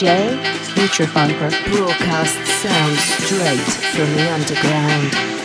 Future Funker broadcasts sound straight from the underground.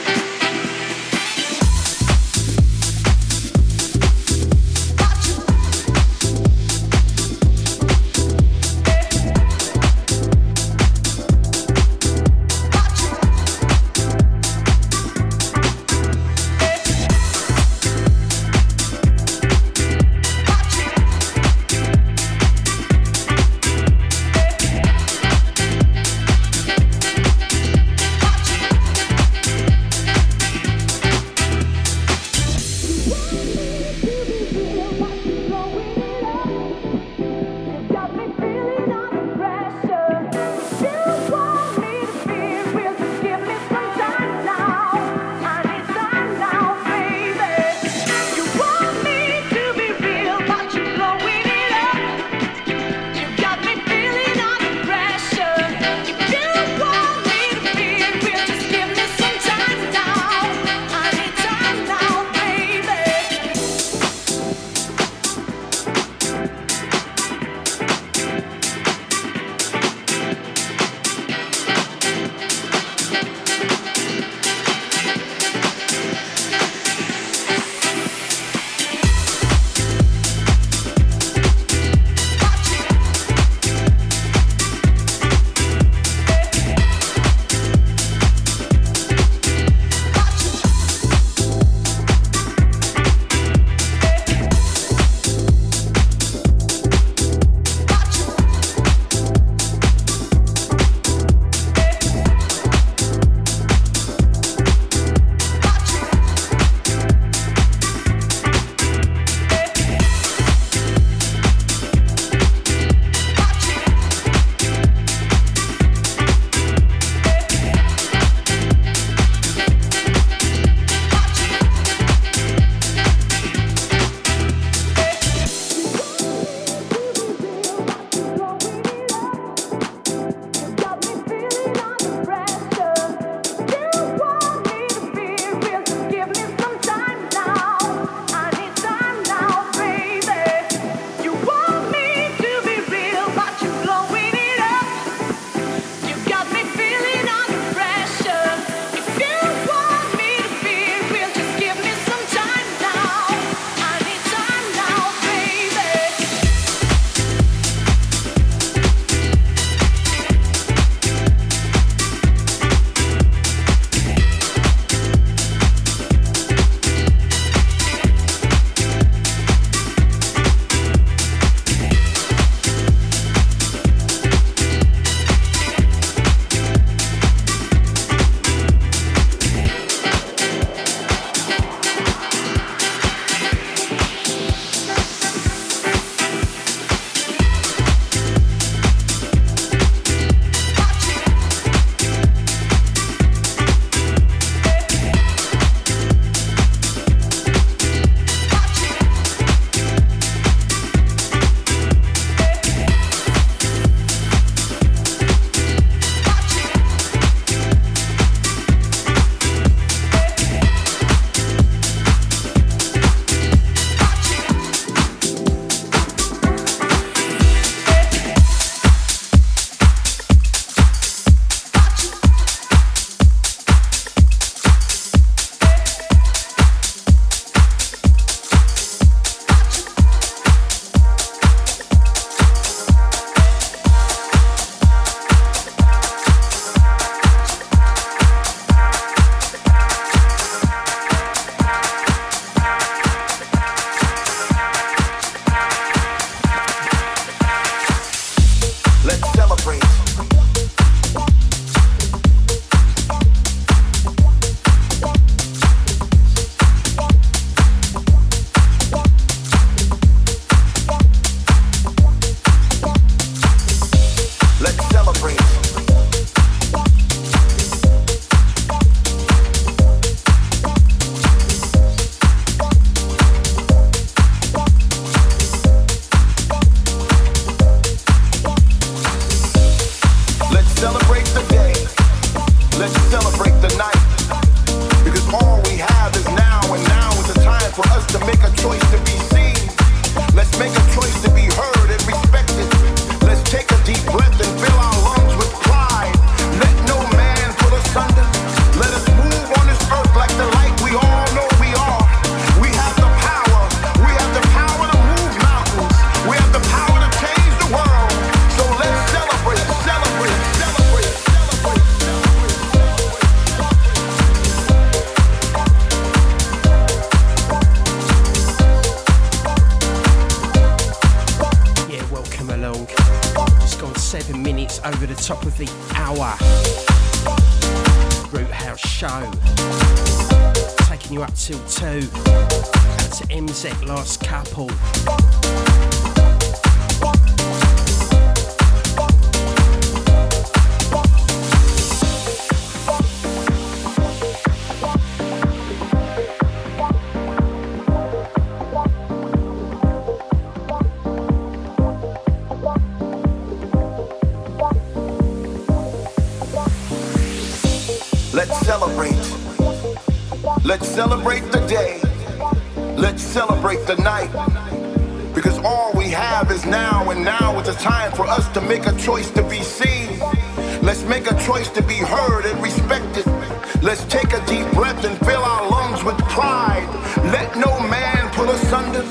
pull us under.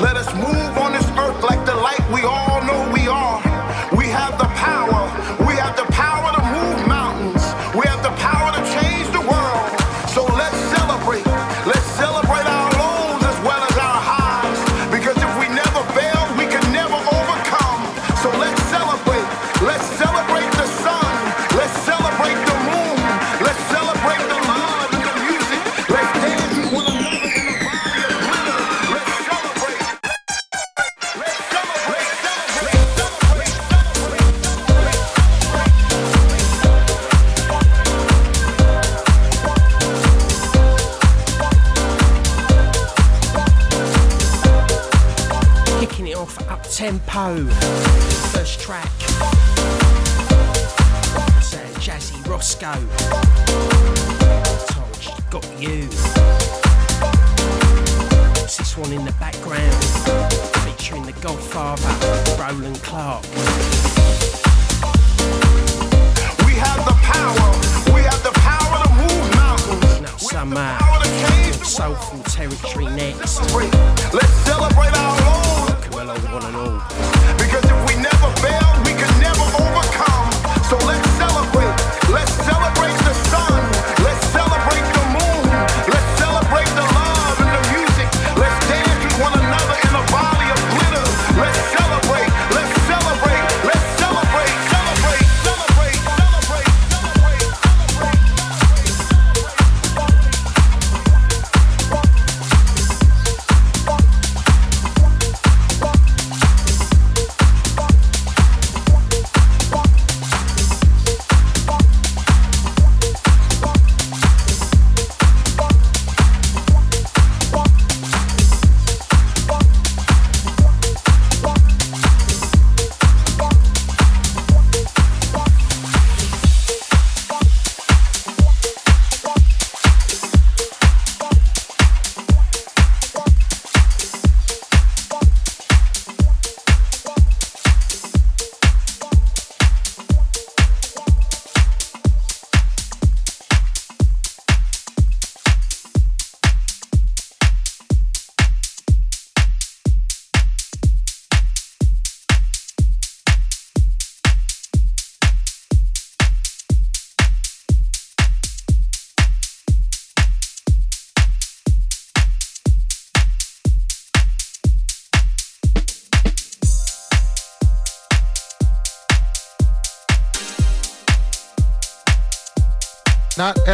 Let us move.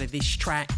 Of this track,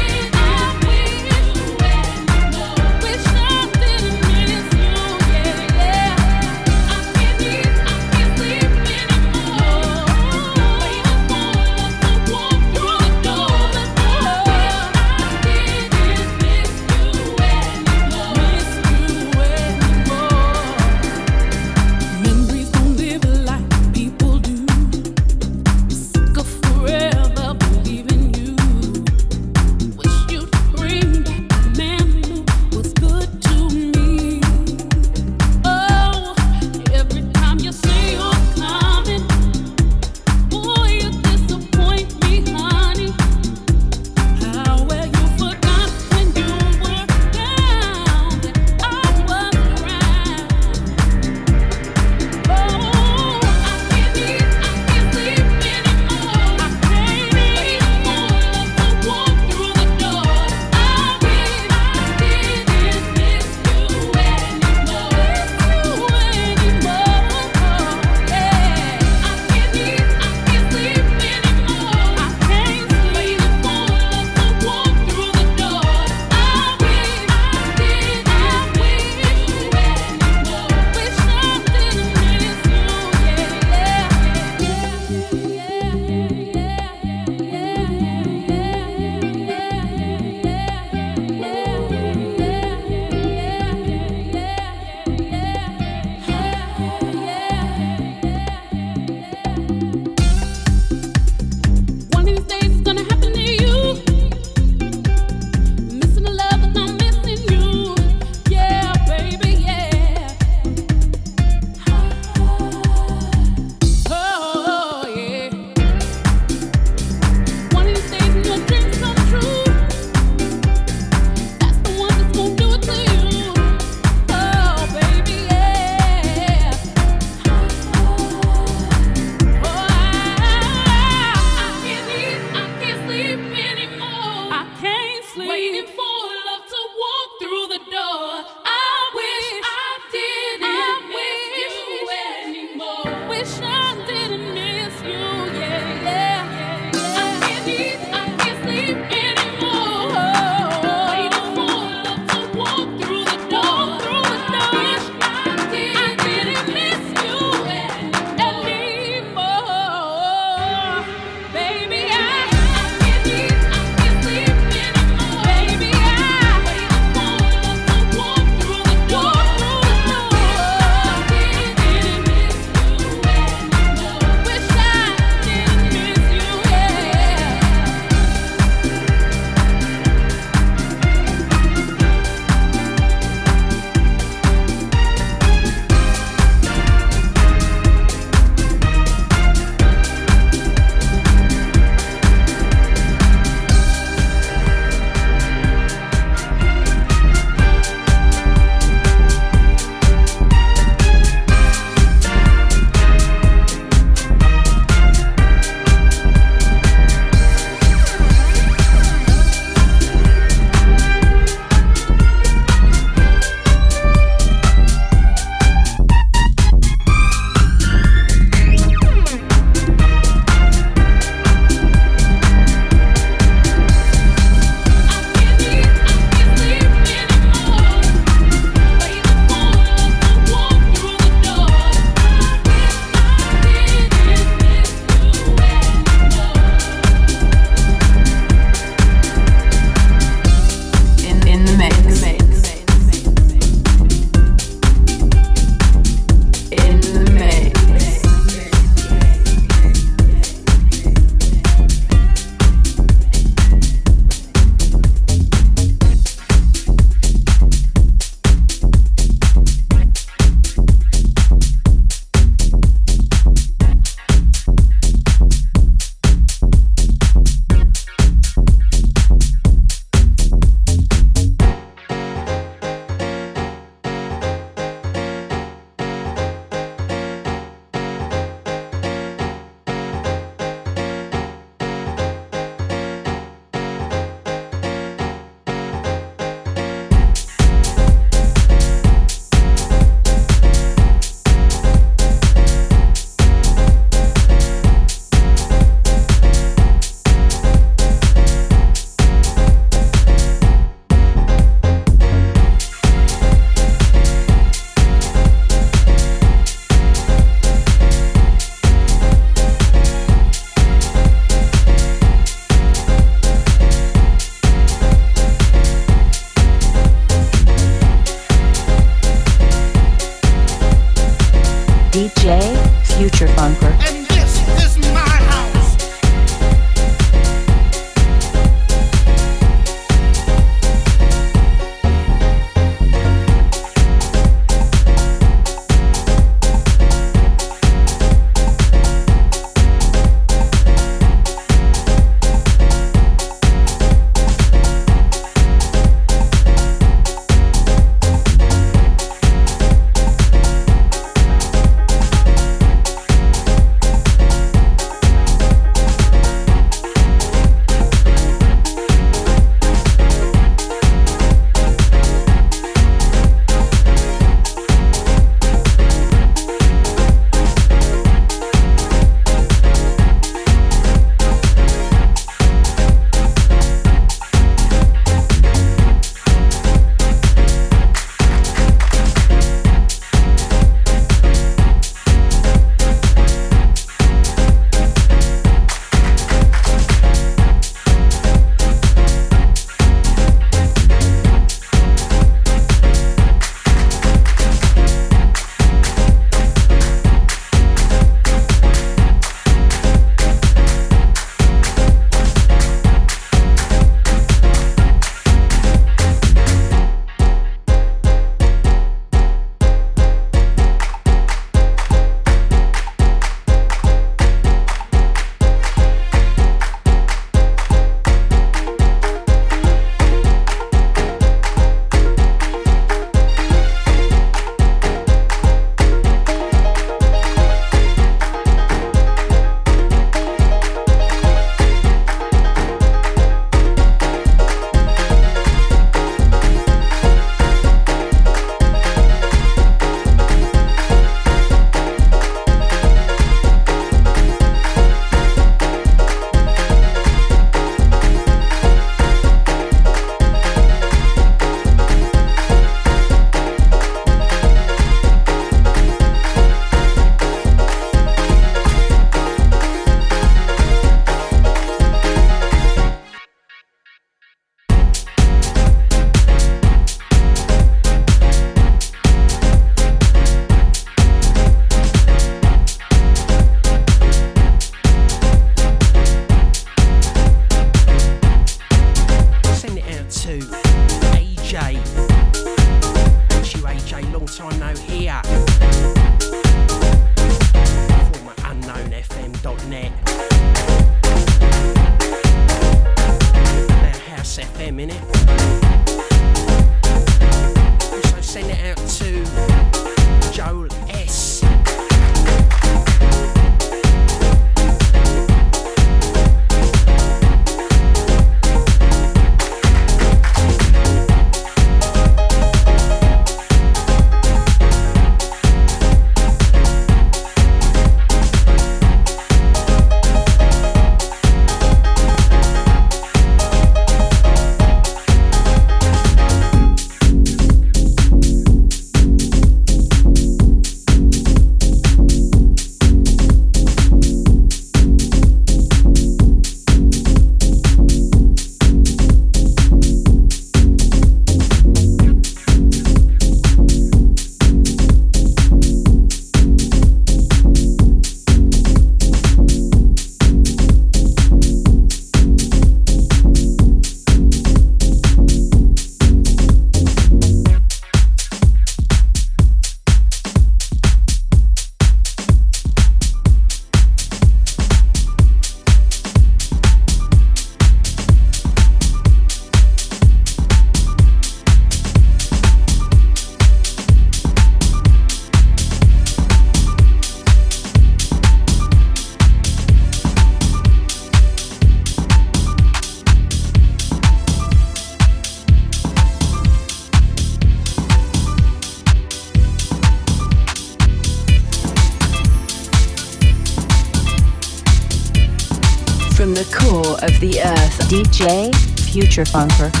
Future Funker.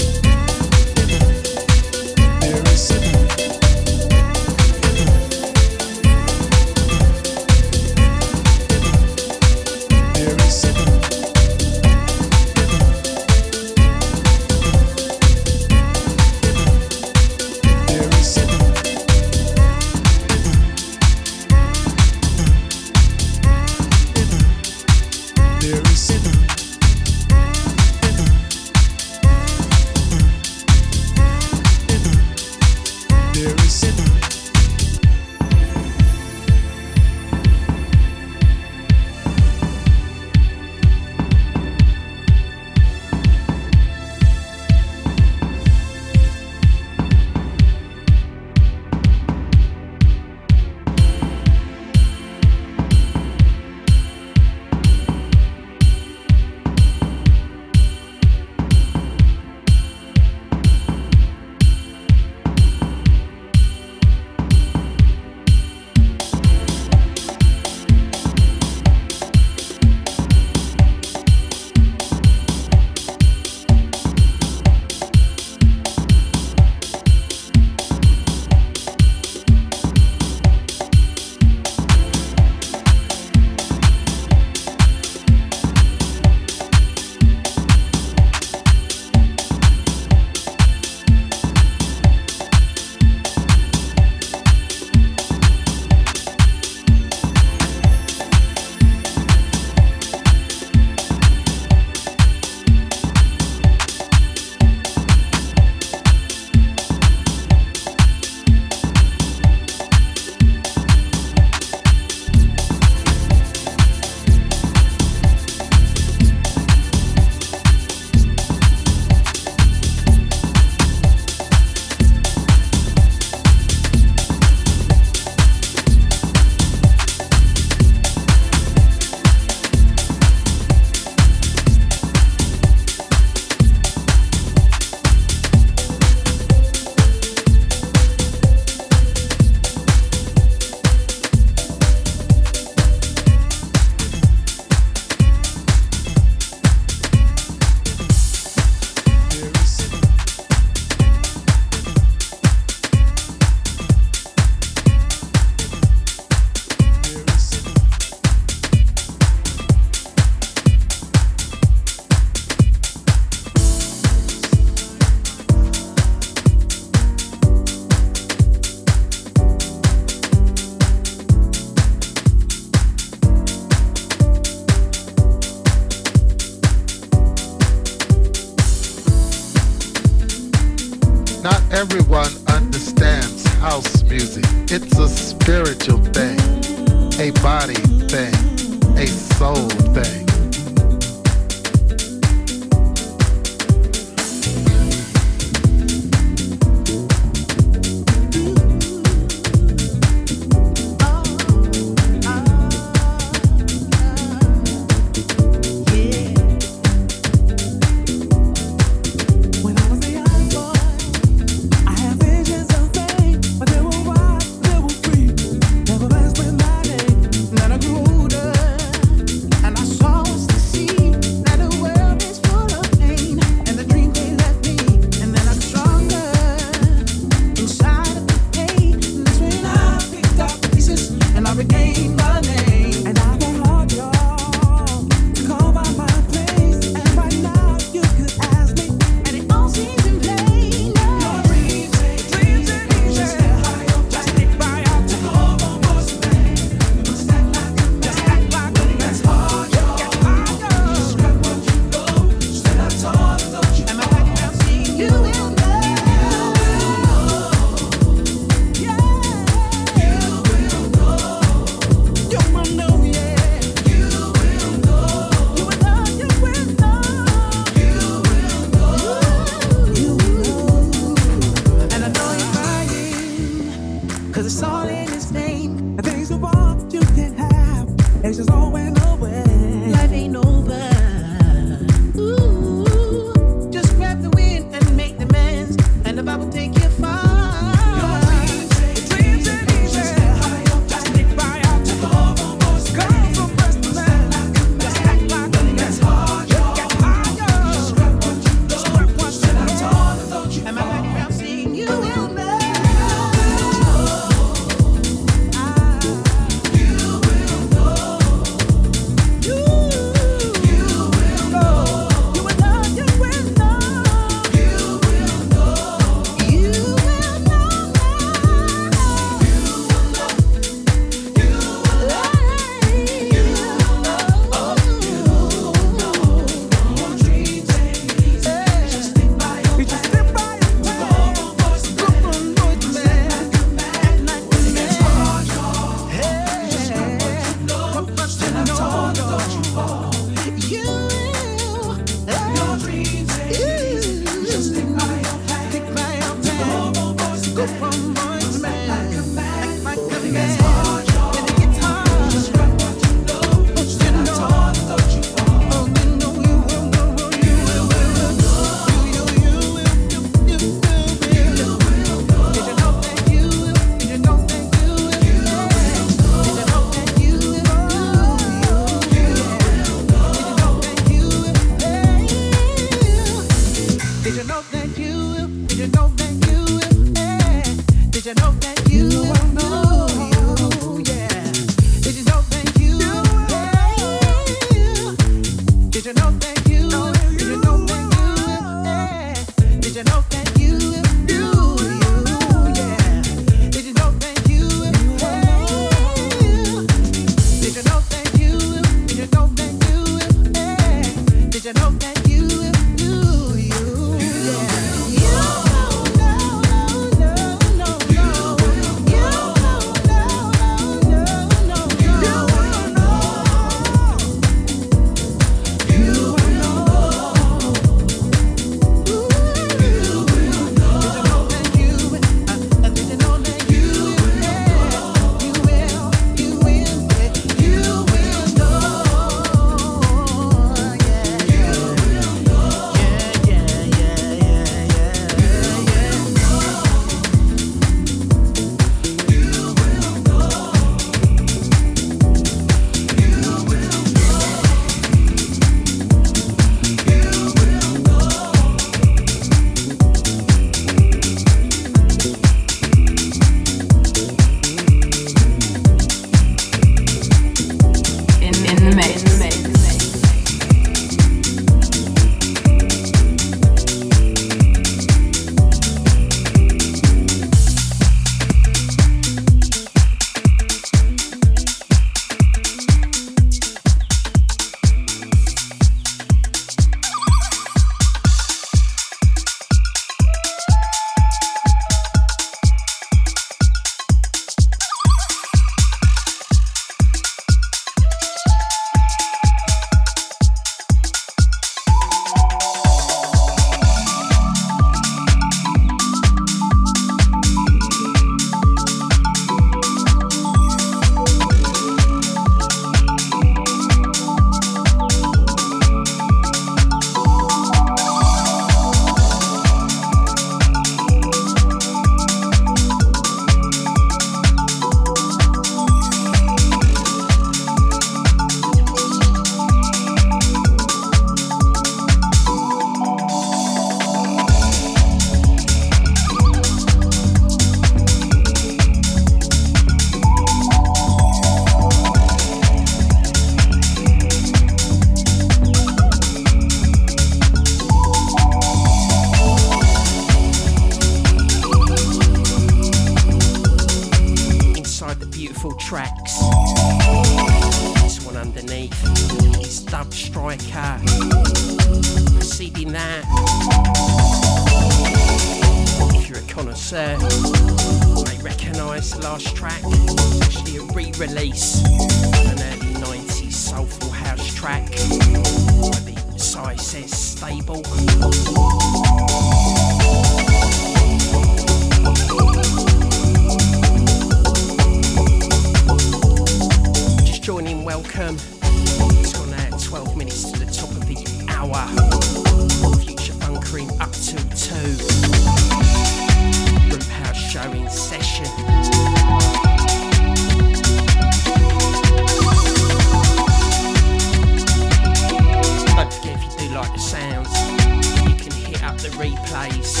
replays.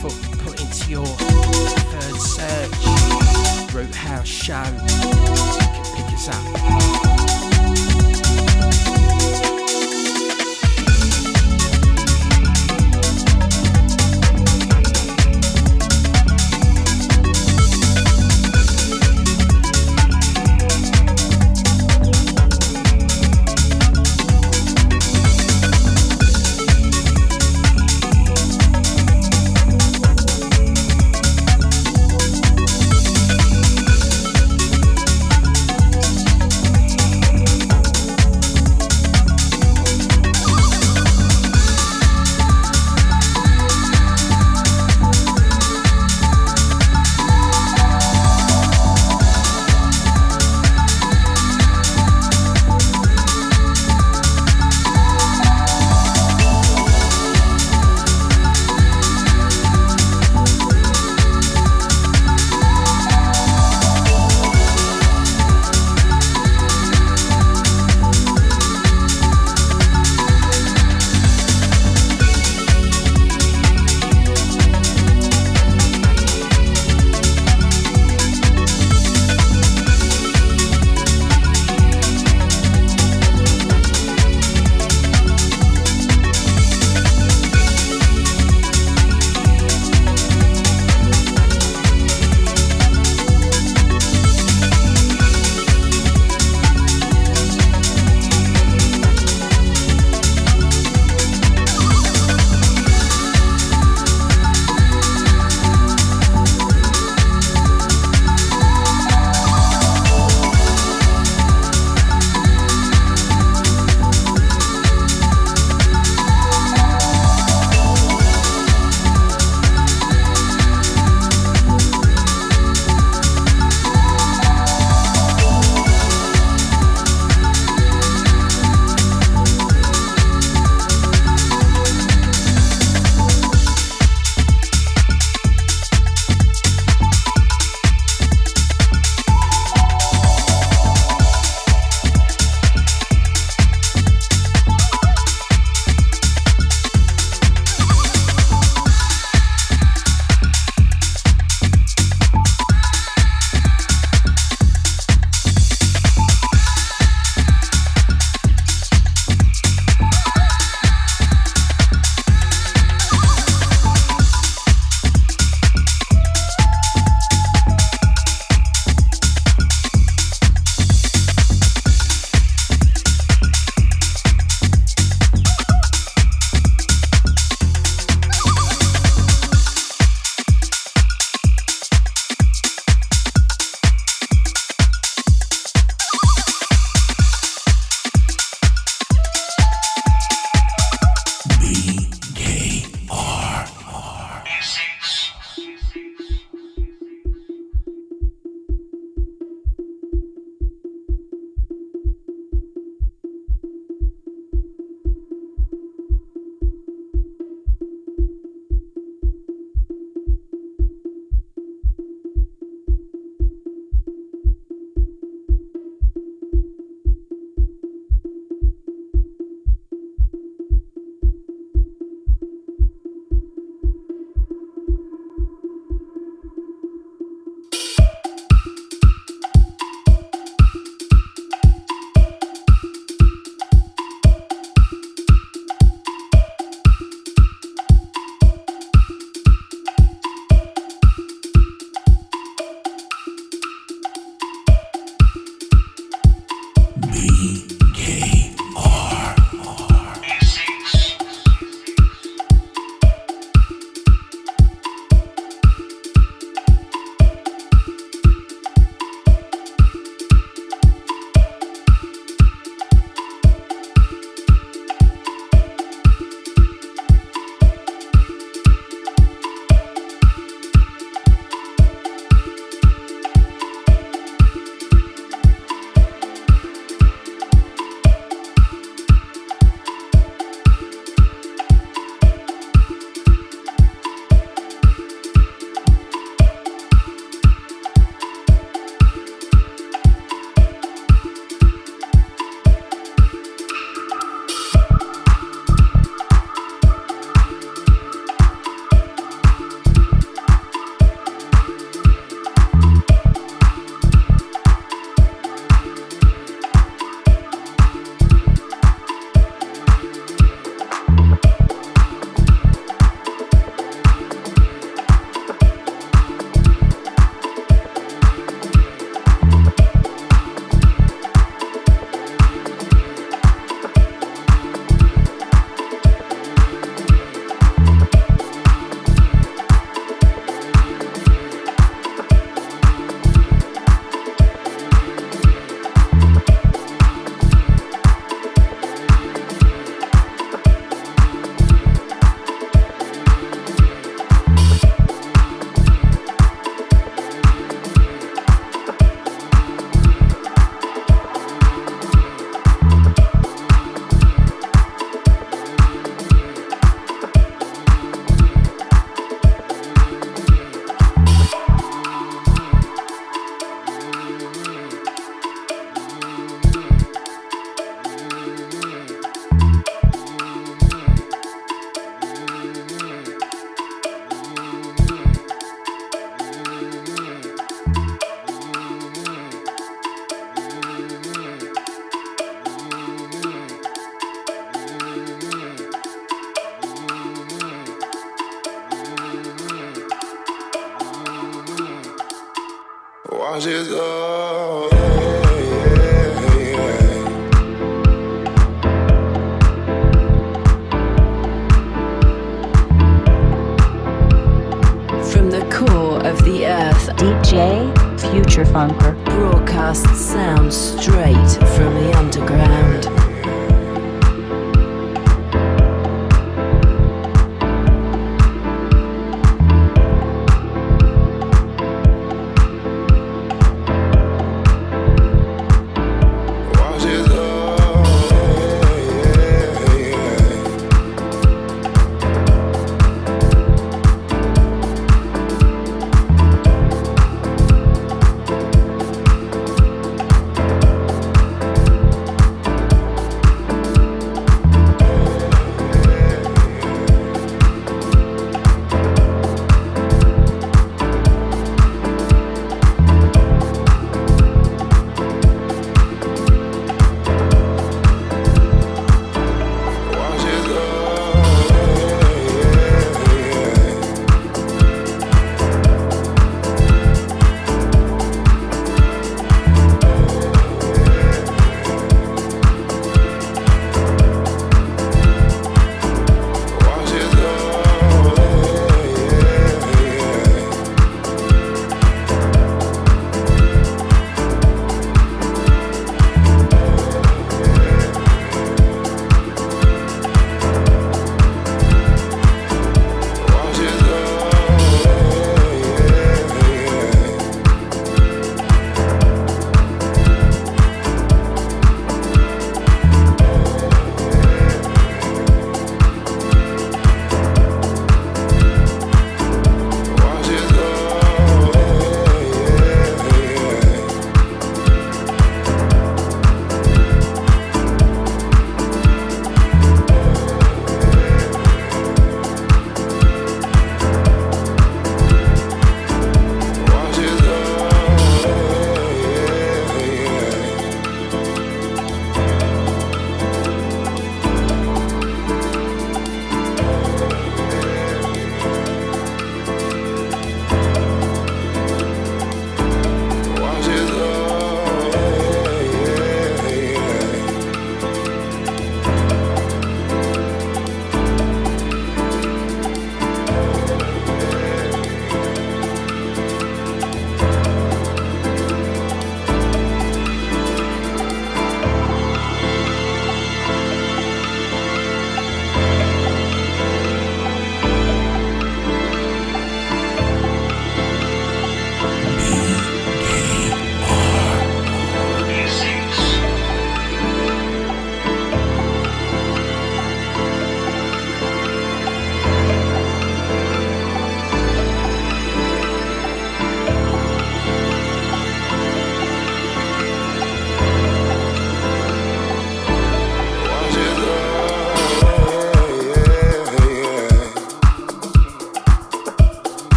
For put into your third search, Root House Show. You can pick us up.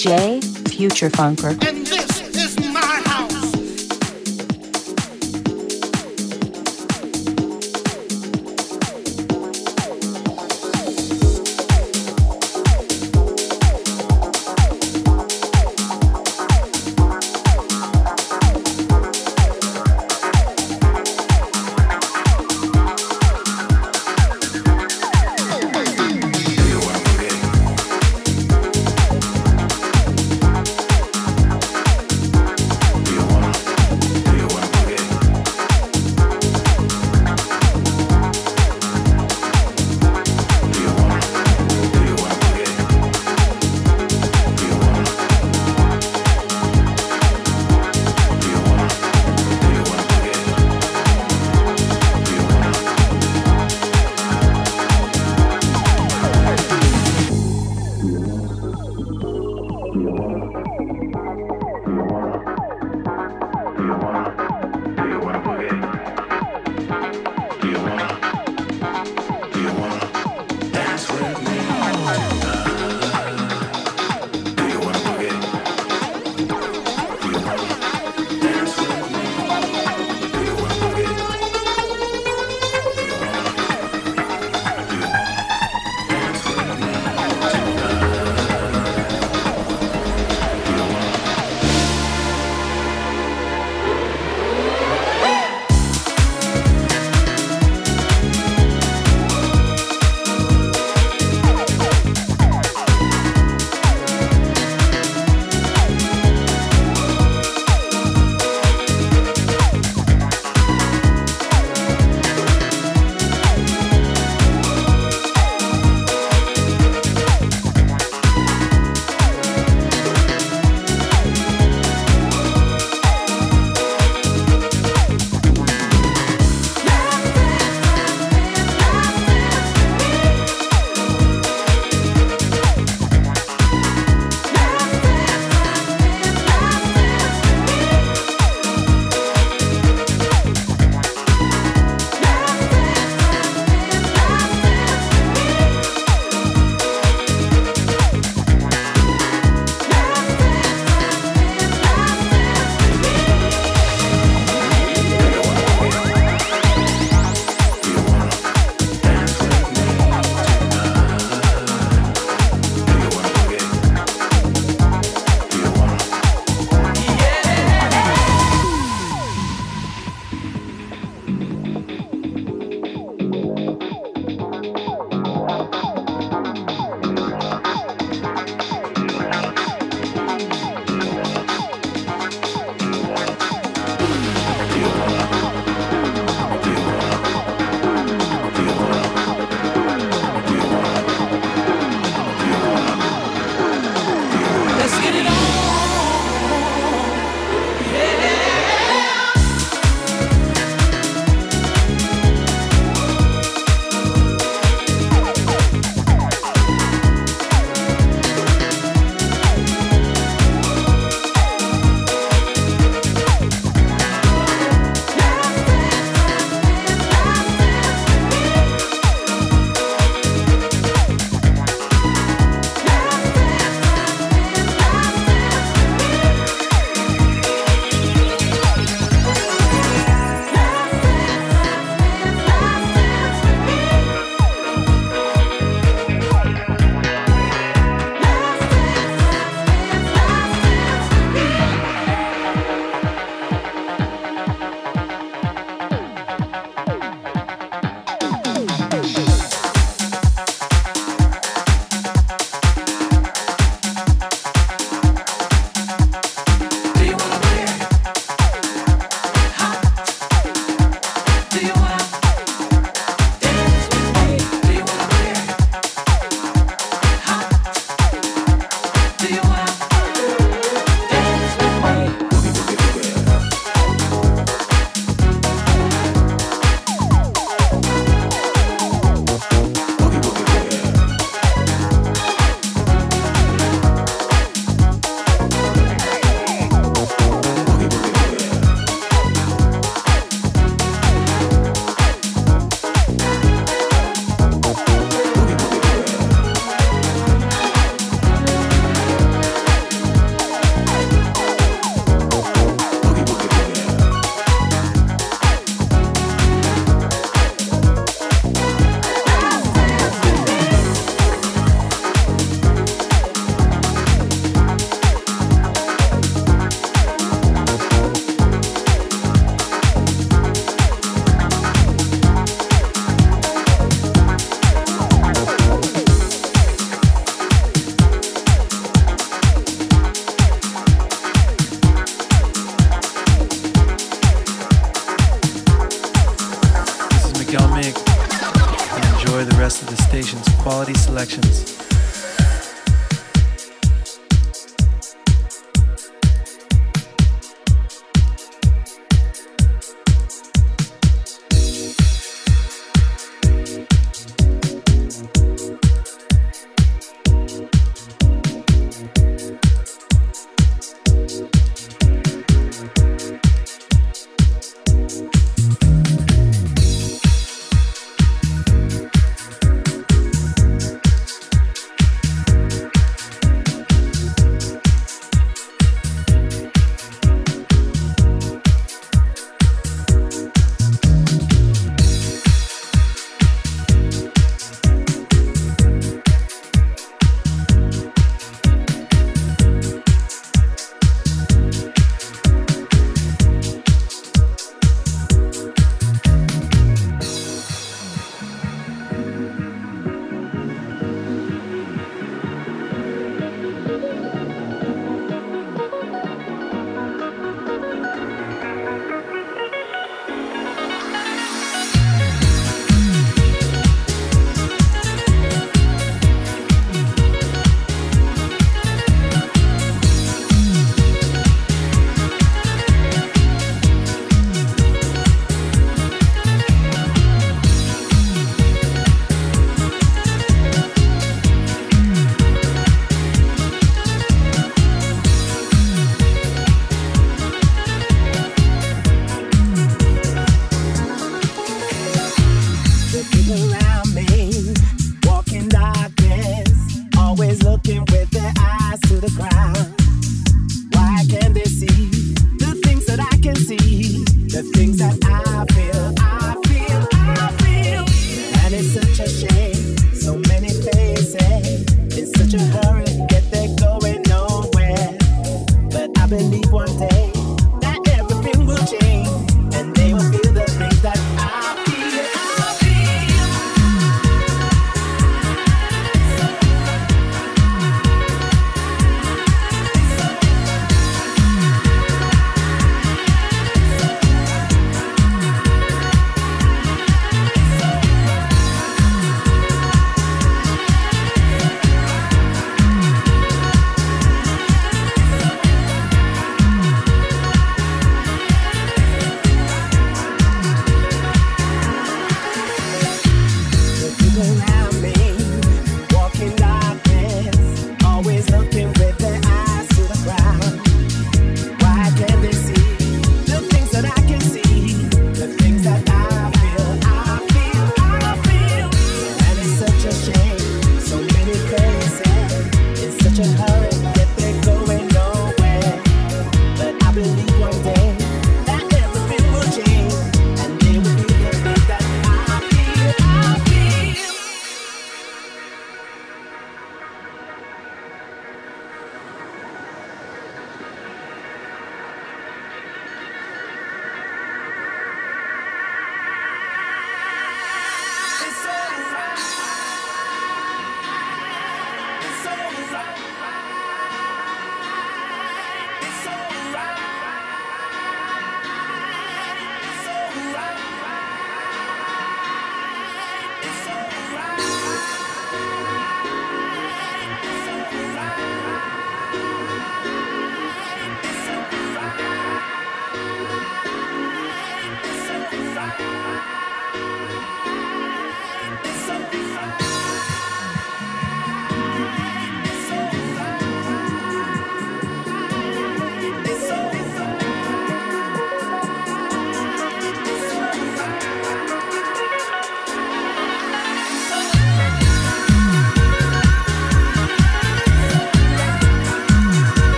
DJ Future Funker.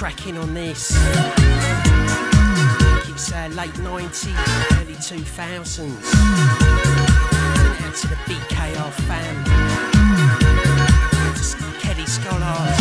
tracking on this. It's uh, late 90s, early 2000s. Out to the BKR fam. Kelly Scholars.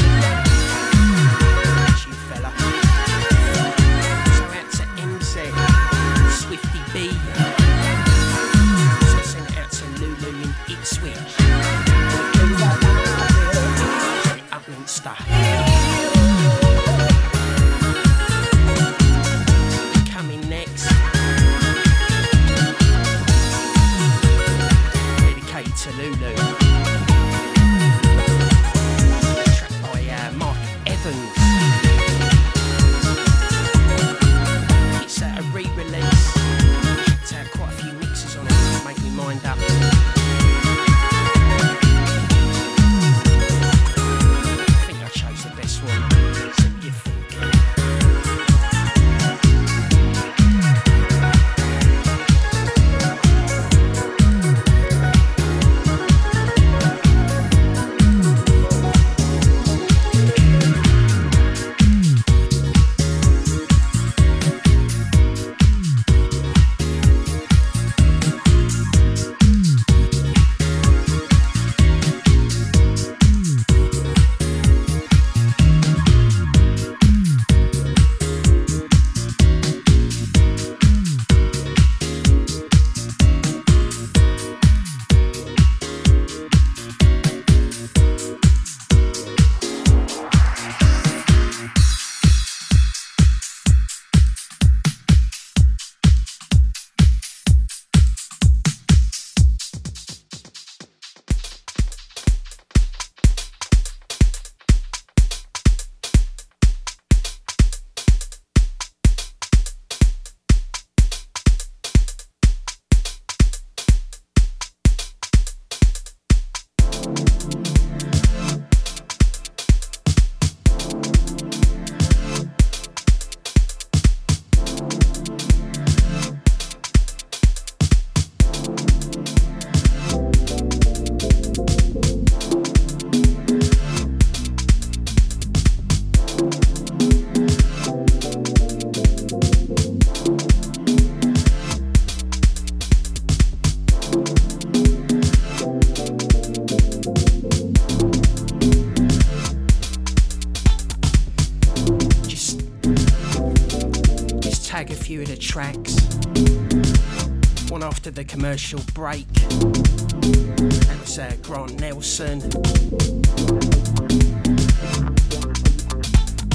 After the commercial break. That was uh, grant nelson.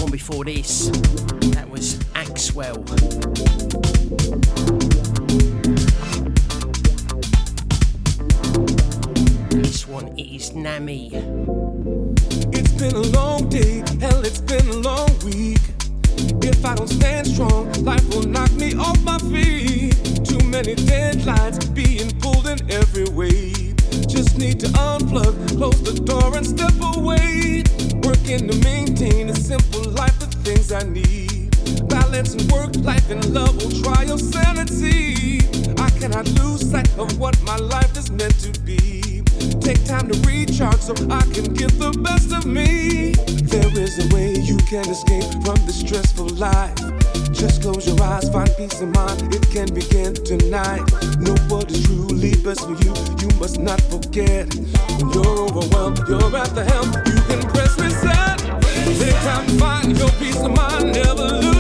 One before this that was axwell. This one is nami time to recharge so I can get the best of me. There is a way you can escape from this stressful life. Just close your eyes, find peace of mind. It can begin tonight. Know what is truly best for you. You must not forget. When you're overwhelmed, you're at the helm. You can press reset. Take time find your peace of mind. Never lose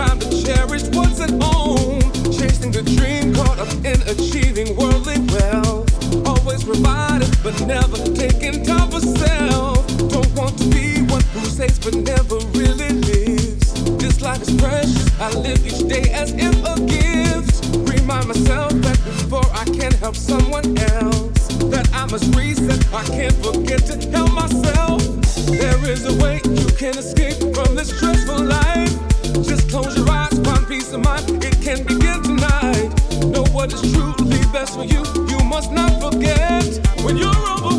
time to cherish what's at home. Chasing the dream, caught up in achieving worldly wealth. Always provided, but never taking time for self. Don't want to be one who says but never really lives. This life is precious. I live each day as if a gift. Remind myself that before I can help someone else, that I must reset. I can't forget to help myself. There is a way you can escape from this stressful peace of mind. It can begin tonight. Know what is truly best for you. You must not forget. When you're overwhelmed,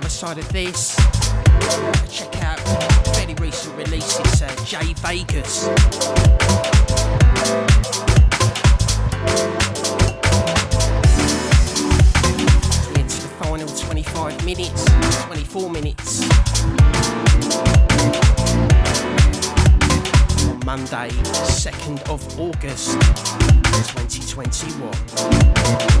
other side of this, check out fairly recent release. It's uh, Jay Vegas. Into the final 25 minutes, 24 minutes. On Monday, 2nd of August, 2021.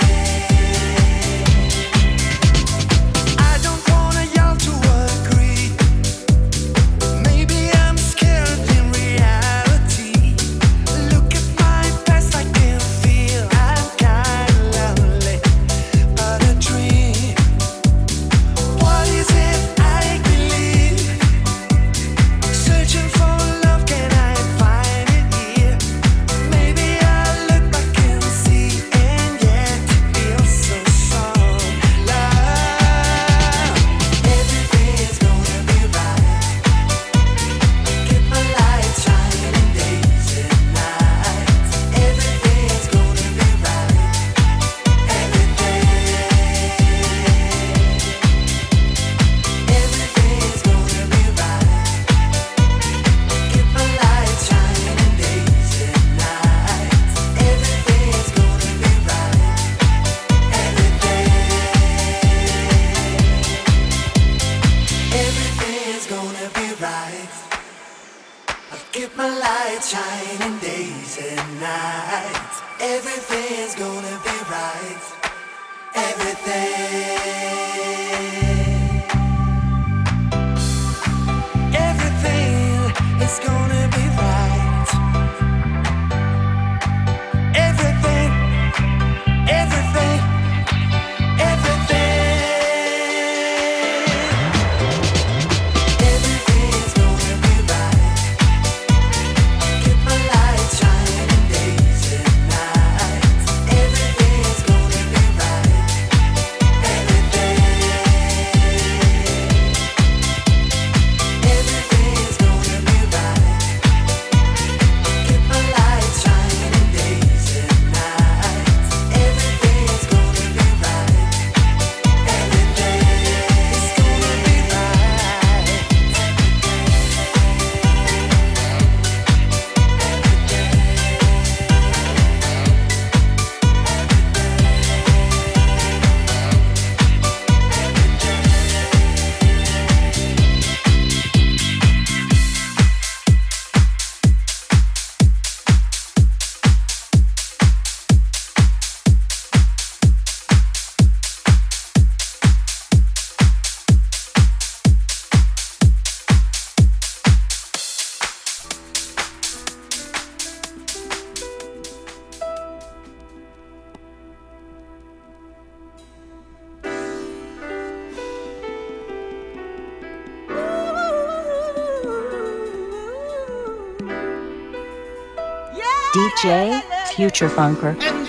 Future Funker.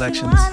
Quality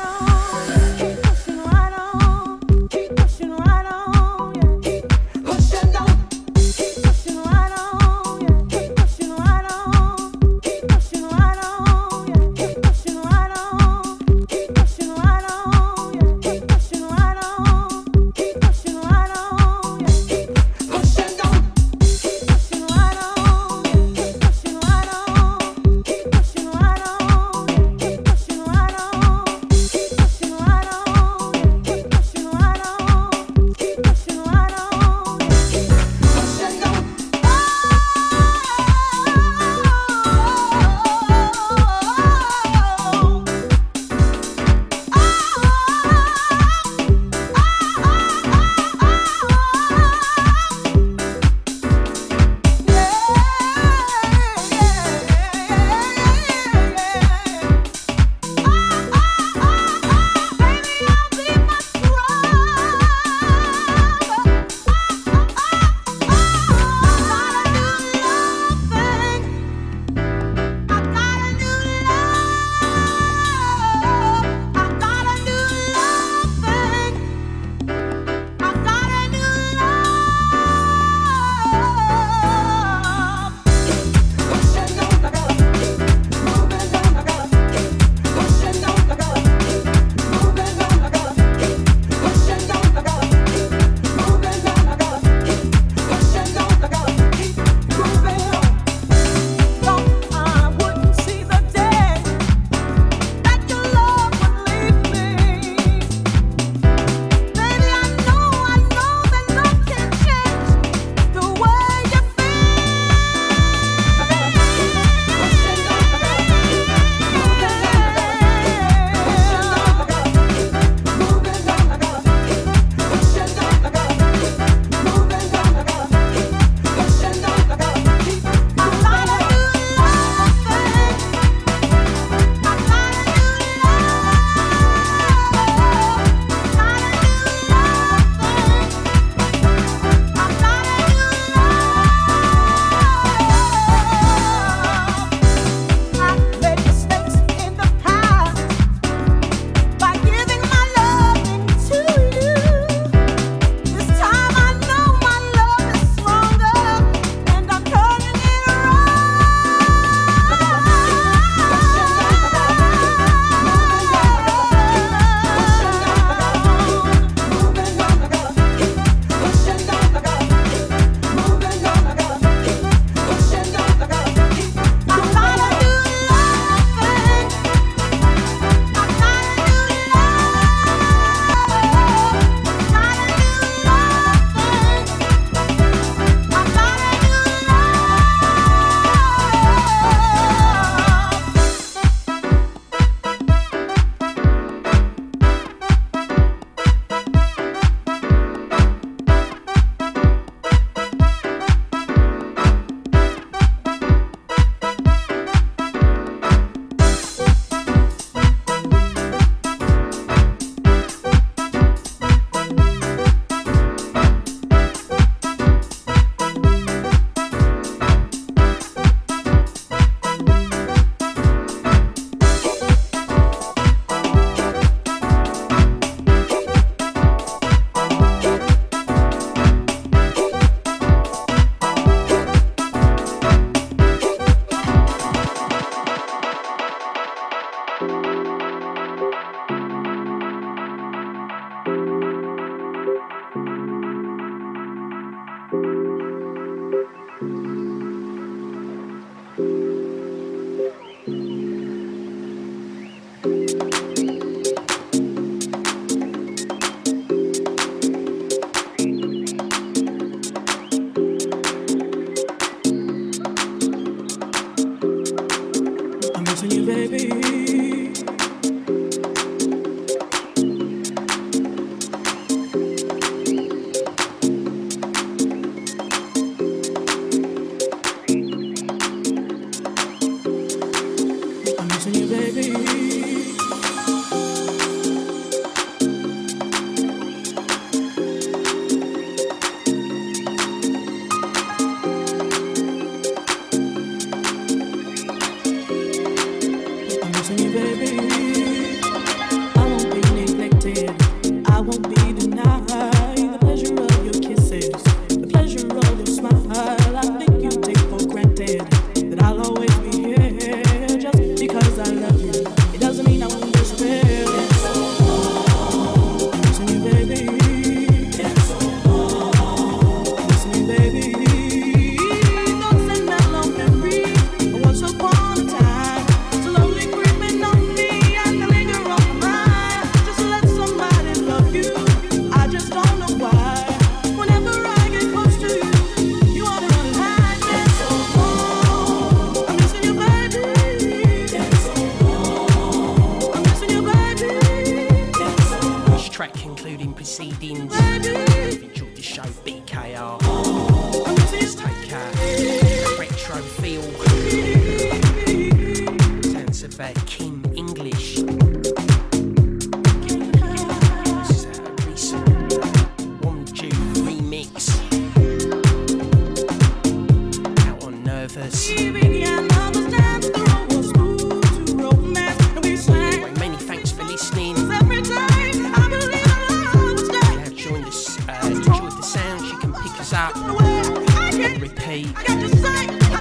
beat.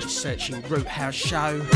Just searching Root House Show.